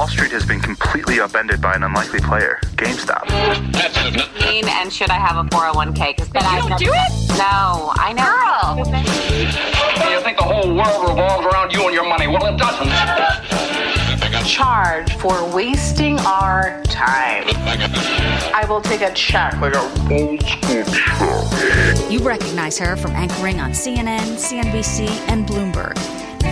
Wall Street has been completely upended by an unlikely player, GameStop. And should I have a 401k? Because then You I don't never- do it? No, I know. You think the whole world revolves around you and your money? Well, it doesn't. charge for wasting our time. I will take a check. Like a old school. You recognize her from anchoring on CNN, CNBC, and Bloomberg.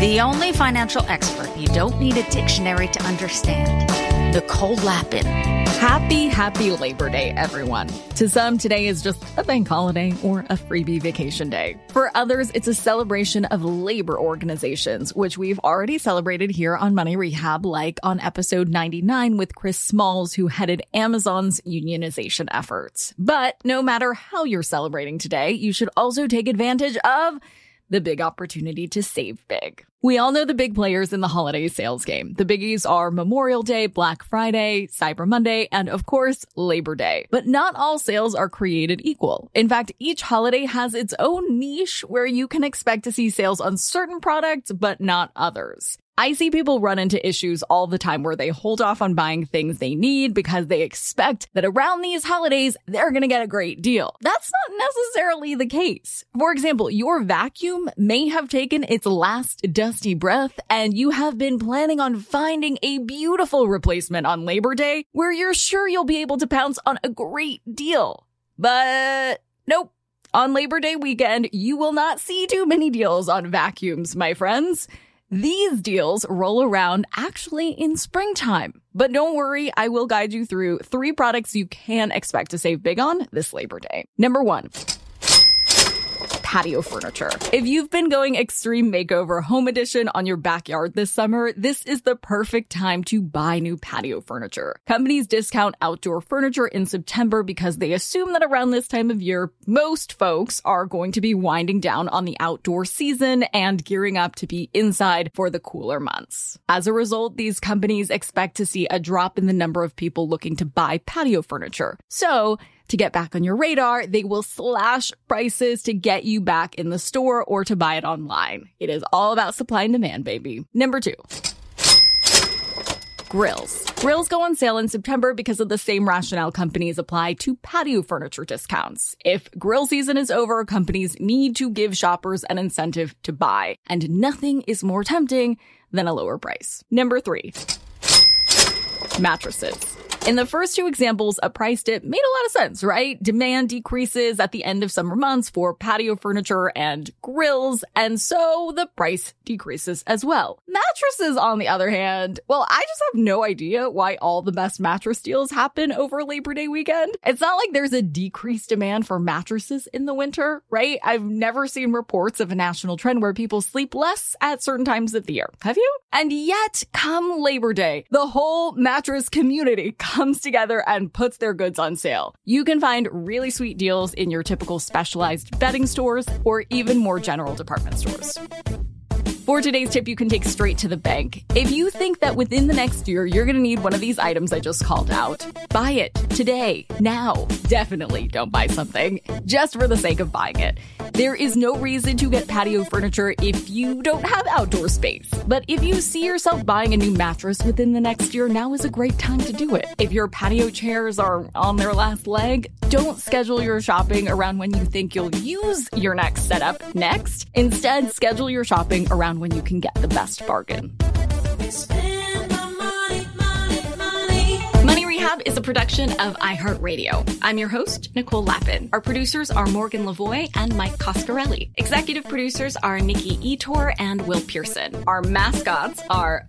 The only financial expert you don't need a dictionary to understand. Nicole Lapin. Happy, happy Labor Day, everyone. To some, today is just a bank holiday or a freebie vacation day. For others, it's a celebration of labor organizations, which we've already celebrated here on Money Rehab, like on episode 99 with Chris Smalls, who headed Amazon's unionization efforts. But no matter how you're celebrating today, you should also take advantage of the big opportunity to save big. We all know the big players in the holiday sales game. The biggies are Memorial Day, Black Friday, Cyber Monday, and of course, Labor Day. But not all sales are created equal. In fact, each holiday has its own niche where you can expect to see sales on certain products, but not others. I see people run into issues all the time where they hold off on buying things they need because they expect that around these holidays, they're going to get a great deal. That's not necessarily the case. For example, your vacuum may have taken its last dusty breath and you have been planning on finding a beautiful replacement on Labor Day where you're sure you'll be able to pounce on a great deal. But nope. On Labor Day weekend, you will not see too many deals on vacuums, my friends. These deals roll around actually in springtime. But don't worry, I will guide you through three products you can expect to save big on this Labor Day. Number one. Patio furniture. If you've been going extreme makeover home edition on your backyard this summer, this is the perfect time to buy new patio furniture. Companies discount outdoor furniture in September because they assume that around this time of year, most folks are going to be winding down on the outdoor season and gearing up to be inside for the cooler months. As a result, these companies expect to see a drop in the number of people looking to buy patio furniture. So, to get back on your radar, they will slash prices to get you back in the store or to buy it online. It is all about supply and demand, baby. Number two. Grills. Grills go on sale in September because of the same rationale companies apply to patio furniture discounts. If grill season is over, companies need to give shoppers an incentive to buy, and nothing is more tempting than a lower price. Number three. Mattresses. In the first two examples, a price dip made a lot of sense, right? Demand decreases at the end of summer months for patio furniture and grills, and so the price decreases as well. Mattresses, on the other hand, well, I just have no idea why all the best mattress deals happen over Labor Day weekend. It's not like there's a decreased demand for mattresses in the winter, right? I've never seen reports of a national trend where people sleep less at certain times of the year. Have you? And yet, come Labor Day, the whole mattress community comes together and puts their goods on sale. You can find really sweet deals in your typical specialized bedding stores or even more general department stores. For today's tip, you can take straight to the bank. If you think that within the next year you're going to need one of these items I just called out, buy it today, now. Definitely don't buy something just for the sake of buying it. There is no reason to get patio furniture if you don't have outdoor space. But if you see yourself buying a new mattress within the next year, now is a great time to do it. If your patio chairs are on their last leg, don't schedule your shopping around when you think you'll use your next setup next. Instead, schedule your shopping around when you can get the best bargain. Money Rehab is a production of iHeartRadio. I'm your host, Nicole Lapin. Our producers are Morgan Lavoy and Mike Coscarelli. Executive producers are Nikki Etor and Will Pearson. Our mascots are